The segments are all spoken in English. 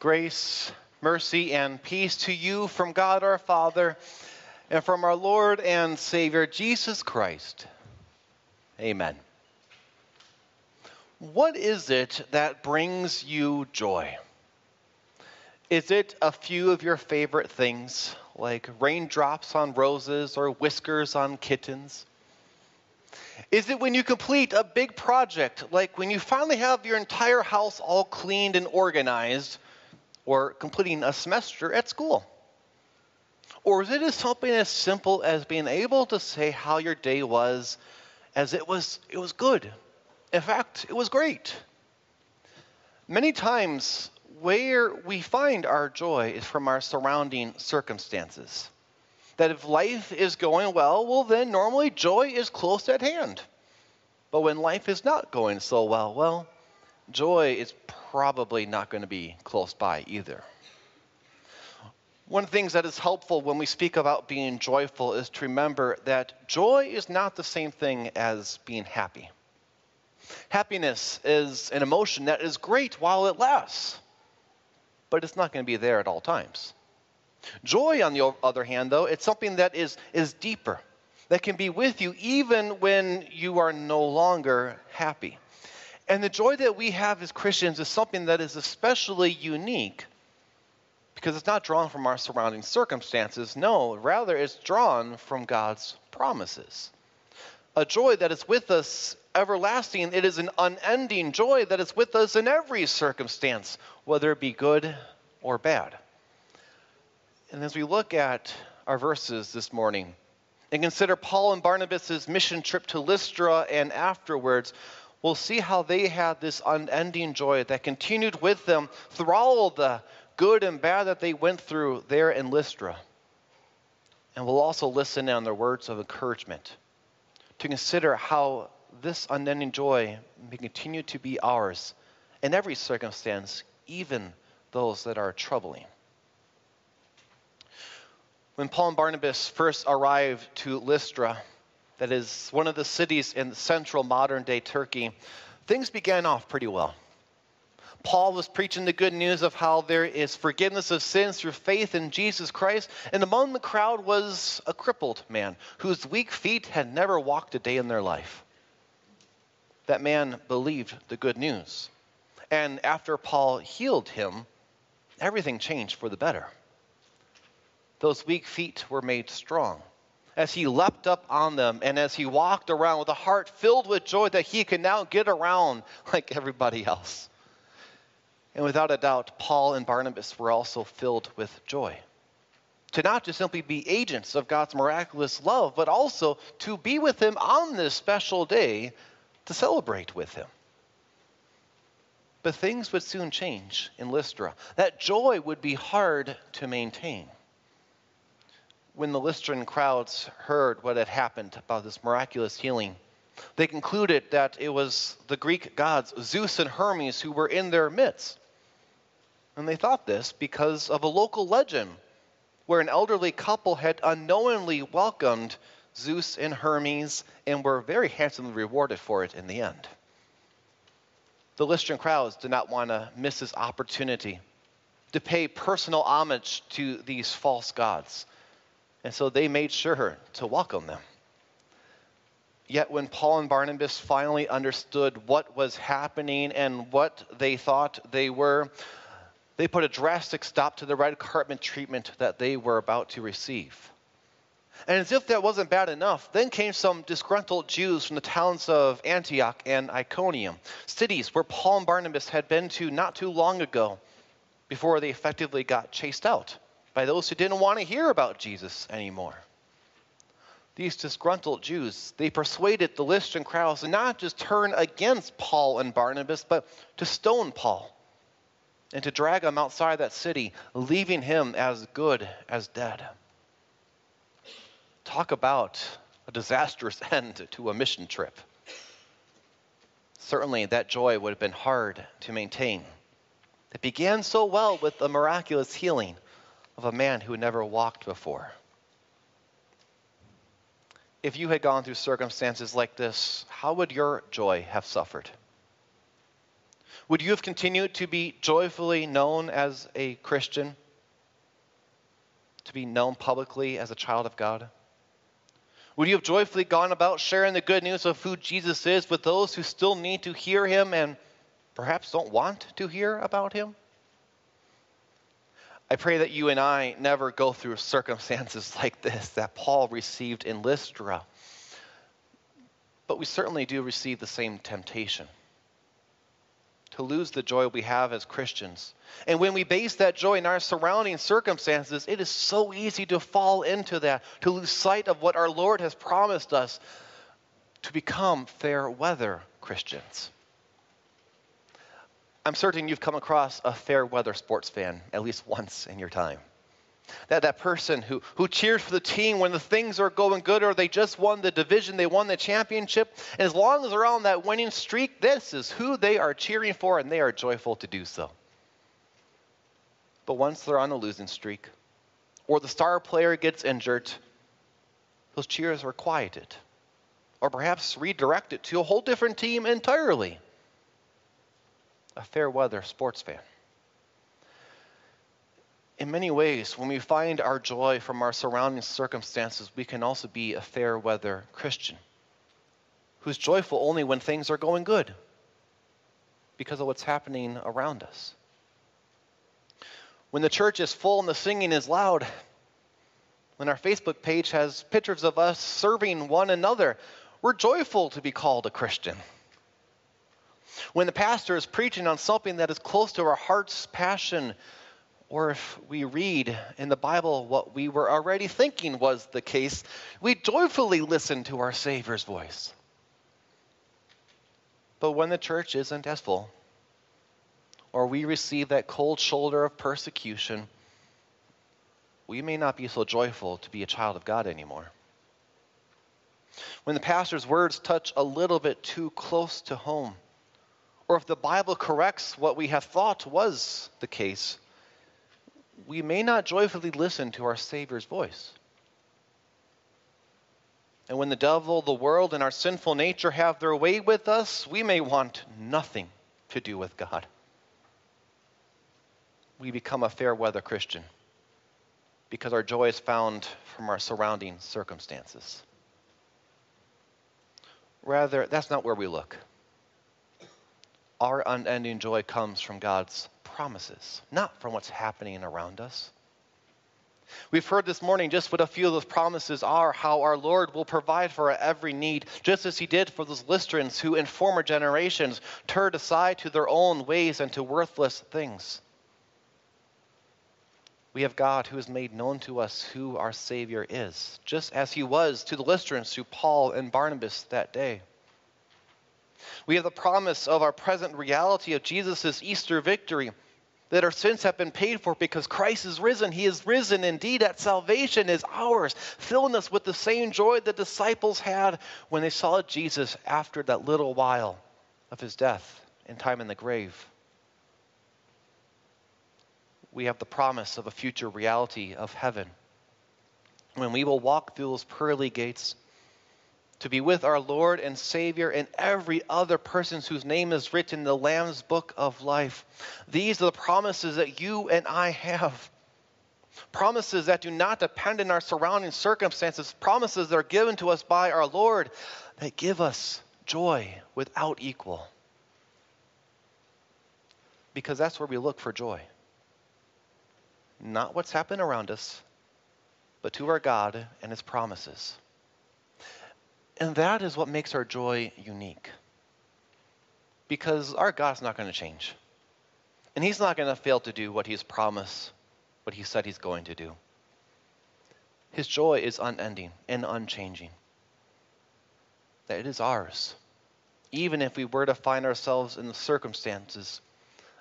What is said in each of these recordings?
Grace, mercy, and peace to you from God our Father and from our Lord and Savior Jesus Christ. Amen. What is it that brings you joy? Is it a few of your favorite things, like raindrops on roses or whiskers on kittens? Is it when you complete a big project, like when you finally have your entire house all cleaned and organized? Or completing a semester at school? Or is it something as simple as being able to say how your day was as it was it was good. In fact, it was great. Many times where we find our joy is from our surrounding circumstances. That if life is going well, well then normally joy is close at hand. But when life is not going so well, well, joy is probably not going to be close by either. One of the things that is helpful when we speak about being joyful is to remember that joy is not the same thing as being happy. Happiness is an emotion that is great while it lasts, but it's not going to be there at all times. Joy, on the other hand, though, it's something that is, is deeper, that can be with you even when you are no longer happy. And the joy that we have as Christians is something that is especially unique because it's not drawn from our surrounding circumstances. No, rather, it's drawn from God's promises. A joy that is with us everlasting. It is an unending joy that is with us in every circumstance, whether it be good or bad. And as we look at our verses this morning and consider Paul and Barnabas' mission trip to Lystra and afterwards, we'll see how they had this unending joy that continued with them through all the good and bad that they went through there in Lystra. And we'll also listen on their words of encouragement to consider how this unending joy may continue to be ours in every circumstance, even those that are troubling. When Paul and Barnabas first arrived to Lystra, that is one of the cities in central modern day Turkey, things began off pretty well. Paul was preaching the good news of how there is forgiveness of sins through faith in Jesus Christ, and among the crowd was a crippled man whose weak feet had never walked a day in their life. That man believed the good news. And after Paul healed him, everything changed for the better. Those weak feet were made strong as he leapt up on them and as he walked around with a heart filled with joy that he could now get around like everybody else. And without a doubt, Paul and Barnabas were also filled with joy. To not just simply be agents of God's miraculous love, but also to be with him on this special day to celebrate with him. But things would soon change in Lystra. That joy would be hard to maintain when the Lystran crowds heard what had happened about this miraculous healing, they concluded that it was the Greek gods Zeus and Hermes who were in their midst. And they thought this because of a local legend where an elderly couple had unknowingly welcomed Zeus and Hermes and were very handsomely rewarded for it in the end. The Lystran crowds did not want to miss this opportunity to pay personal homage to these false gods and so they made sure to welcome them. Yet when Paul and Barnabas finally understood what was happening and what they thought they were, they put a drastic stop to the red carpet treatment that they were about to receive. And as if that wasn't bad enough, then came some disgruntled Jews from the towns of Antioch and Iconium, cities where Paul and Barnabas had been to not too long ago before they effectively got chased out by those who didn't want to hear about Jesus anymore. These disgruntled Jews, they persuaded the Lystran crowds to not just turn against Paul and Barnabas, but to stone Paul and to drag him outside that city, leaving him as good as dead. Talk about a disastrous end to a mission trip. Certainly, that joy would have been hard to maintain. It began so well with a miraculous healing of a man who had never walked before. If you had gone through circumstances like this, how would your joy have suffered? Would you have continued to be joyfully known as a Christian? To be known publicly as a child of God? Would you have joyfully gone about sharing the good news of who Jesus is with those who still need to hear him and perhaps don't want to hear about him? I pray that you and I never go through circumstances like this that Paul received in Lystra. But we certainly do receive the same temptation to lose the joy we have as Christians. And when we base that joy in our surrounding circumstances, it is so easy to fall into that, to lose sight of what our Lord has promised us, to become fair weather Christians. I'm certain you've come across a fair weather sports fan at least once in your time. That, that person who, who cheers for the team when the things are going good or they just won the division, they won the championship. And as long as they're on that winning streak, this is who they are cheering for and they are joyful to do so. But once they're on a losing streak or the star player gets injured, those cheers are quieted or perhaps redirected to a whole different team entirely. A fair weather sports fan in many ways, when we find our joy from our surrounding circumstances, we can also be a fair weather Christian who's joyful only when things are going good because of what's happening around us. When the church is full and the singing is loud, when our Facebook page has pictures of us serving one another, we're joyful to be called a Christian. When the pastor is preaching on something that is close to our heart's passion, or if we read in the Bible what we were already thinking was the case, we joyfully listen to our Savior's voice. But when the church isn't as full, or we receive that cold shoulder of persecution, we may not be so joyful to be a child of God anymore. When the pastor's words touch a little bit too close to home, or if the Bible corrects what we have thought was the case, we may not joyfully listen to our Savior's voice. And when the devil, the world, and our sinful nature have their way with us, we may want nothing to do with God. We become a fair weather Christian because our joy is found from our surrounding circumstances. Rather, that's not where we look. Our unending joy comes from God's promises, not from what's happening around us. We've heard this morning just what a few of those promises are how our Lord will provide for our every need, just as He did for those Lystrans who, in former generations, turned aside to their own ways and to worthless things. We have God who has made known to us who our Savior is, just as He was to the Lystrans, to Paul and Barnabas that day. We have the promise of our present reality of Jesus' Easter victory that our sins have been paid for because Christ is risen. He is risen indeed, that salvation is ours, filling us with the same joy the disciples had when they saw Jesus after that little while of his death and time in the grave. We have the promise of a future reality of heaven when we will walk through those pearly gates to be with our Lord and Savior and every other person whose name is written in the Lamb's book of life. These are the promises that you and I have. Promises that do not depend on our surrounding circumstances, promises that are given to us by our Lord that give us joy without equal. Because that's where we look for joy. Not what's happening around us, but to our God and His promises. And that is what makes our joy unique. Because our God's not going to change. And He's not going to fail to do what He's promised, what He said He's going to do. His joy is unending and unchanging. That it is ours. Even if we were to find ourselves in the circumstances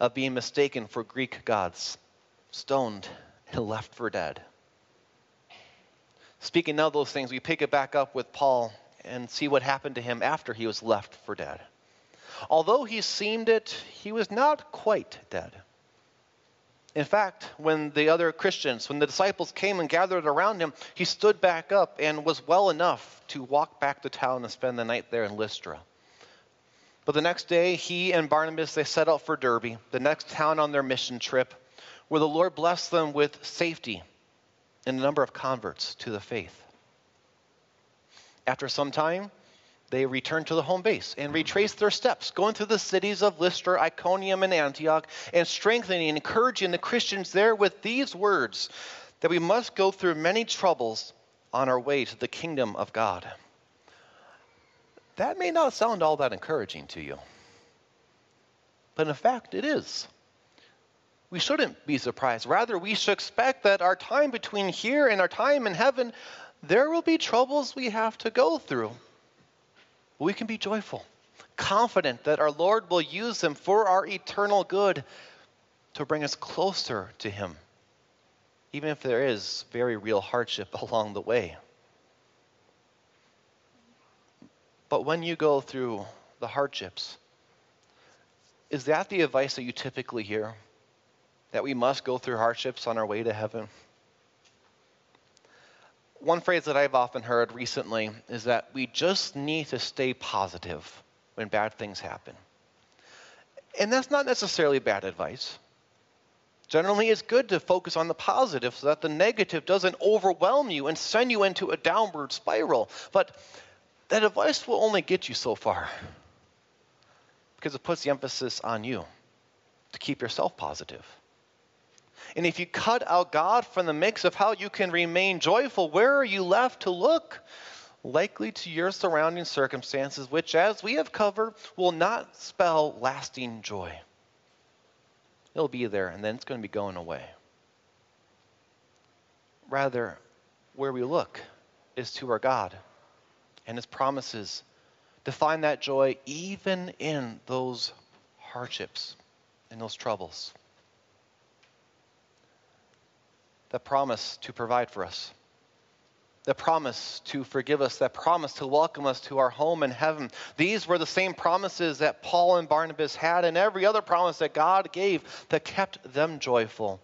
of being mistaken for Greek gods, stoned and left for dead. Speaking of those things, we pick it back up with Paul and see what happened to him after he was left for dead. Although he seemed it, he was not quite dead. In fact, when the other Christians, when the disciples came and gathered around him, he stood back up and was well enough to walk back to town and spend the night there in Lystra. But the next day, he and Barnabas, they set out for Derbe, the next town on their mission trip, where the Lord blessed them with safety and a number of converts to the faith. After some time, they returned to the home base and retraced their steps, going through the cities of Lystra, Iconium, and Antioch, and strengthening and encouraging the Christians there with these words that we must go through many troubles on our way to the kingdom of God. That may not sound all that encouraging to you, but in fact, it is. We shouldn't be surprised. Rather, we should expect that our time between here and our time in heaven, there will be troubles we have to go through. We can be joyful, confident that our Lord will use them for our eternal good to bring us closer to Him, even if there is very real hardship along the way. But when you go through the hardships, is that the advice that you typically hear? That we must go through hardships on our way to heaven? One phrase that I've often heard recently is that we just need to stay positive when bad things happen. And that's not necessarily bad advice. Generally, it's good to focus on the positive so that the negative doesn't overwhelm you and send you into a downward spiral. But that advice will only get you so far because it puts the emphasis on you to keep yourself positive. And if you cut out God from the mix of how you can remain joyful, where are you left to look? Likely to your surrounding circumstances, which, as we have covered, will not spell lasting joy. It'll be there, and then it's going to be going away. Rather, where we look is to our God and his promises to find that joy even in those hardships, in those troubles. The promise to provide for us, the promise to forgive us, that promise to welcome us to our home in heaven. These were the same promises that Paul and Barnabas had, and every other promise that God gave that kept them joyful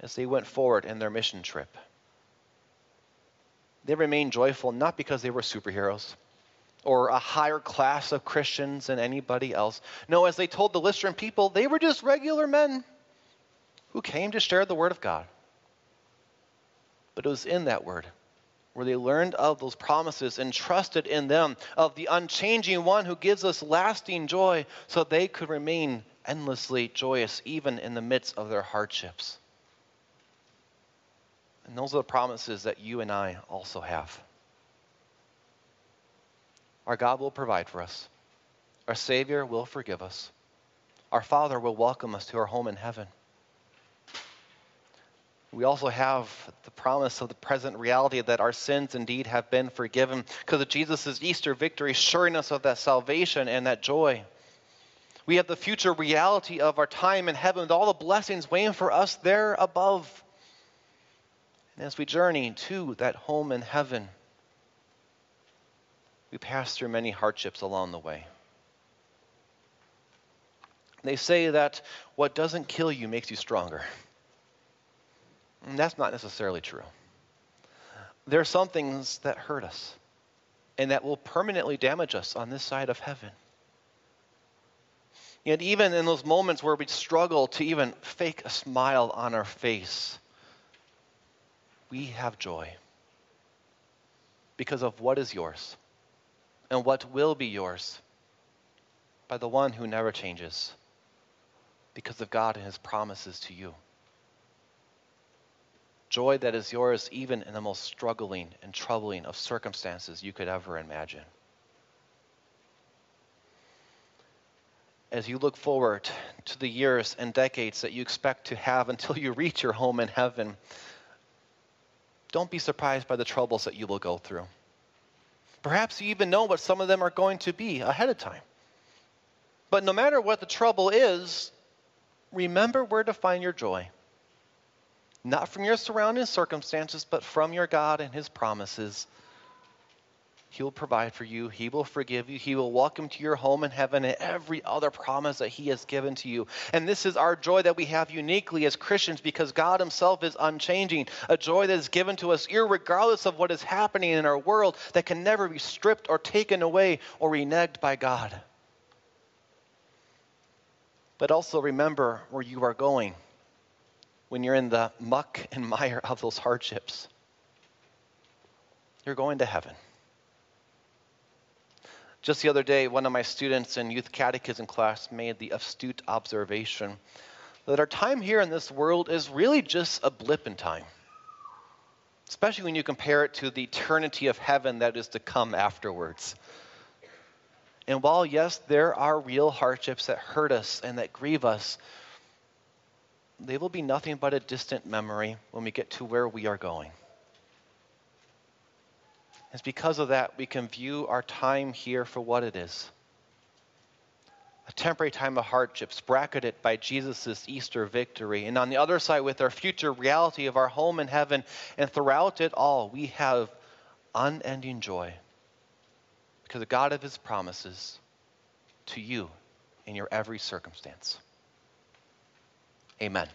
as they went forward in their mission trip they remained joyful not because they were superheroes or a higher class of Christians than anybody else. No, as they told the Lystran people, they were just regular men who came to share the word of God. But it was in that word where they learned of those promises and trusted in them, of the unchanging one who gives us lasting joy, so they could remain endlessly joyous even in the midst of their hardships. And those are the promises that you and I also have. Our God will provide for us. Our Savior will forgive us. Our Father will welcome us to our home in heaven. We also have the promise of the present reality that our sins indeed have been forgiven because of Jesus' Easter victory, assuring us of that salvation and that joy. We have the future reality of our time in heaven with all the blessings waiting for us there above. And as we journey to that home in heaven, we pass through many hardships along the way. They say that what doesn't kill you makes you stronger. And that's not necessarily true. There are some things that hurt us and that will permanently damage us on this side of heaven. And even in those moments where we struggle to even fake a smile on our face, we have joy because of what is yours and what will be yours by the one who never changes because of God and his promises to you. Joy that is yours even in the most struggling and troubling of circumstances you could ever imagine. As you look forward to the years and decades that you expect to have until you reach your home in heaven, don't be surprised by the troubles that you will go through. Perhaps you even know what some of them are going to be ahead of time. But no matter what the trouble is, remember where to find your joy. Not from your surrounding circumstances, but from your God and His promises he will provide for you. He will forgive you. He will welcome to your home in heaven and every other promise that He has given to you. And this is our joy that we have uniquely as Christians because God Himself is unchanging. A joy that is given to us regardless of what is happening in our world that can never be stripped or taken away or reneged by God. But also remember where you are going when you're in the muck and mire of those hardships. You're going to heaven. Just the other day, one of my students in youth catechism class made the astute observation that our time here in this world is really just a blip in time, especially when you compare it to the eternity of heaven that is to come afterwards. And while, yes, there are real hardships that hurt us and that grieve us, they will be nothing but a distant memory when we get to where we are going. It's because of that we can view our time here for what it is a temporary time of hardships, bracketed by Jesus' Easter victory. And on the other side, with our future reality of our home in heaven. And throughout it all, we have unending joy because the God of his promises to you in your every circumstance. Amen.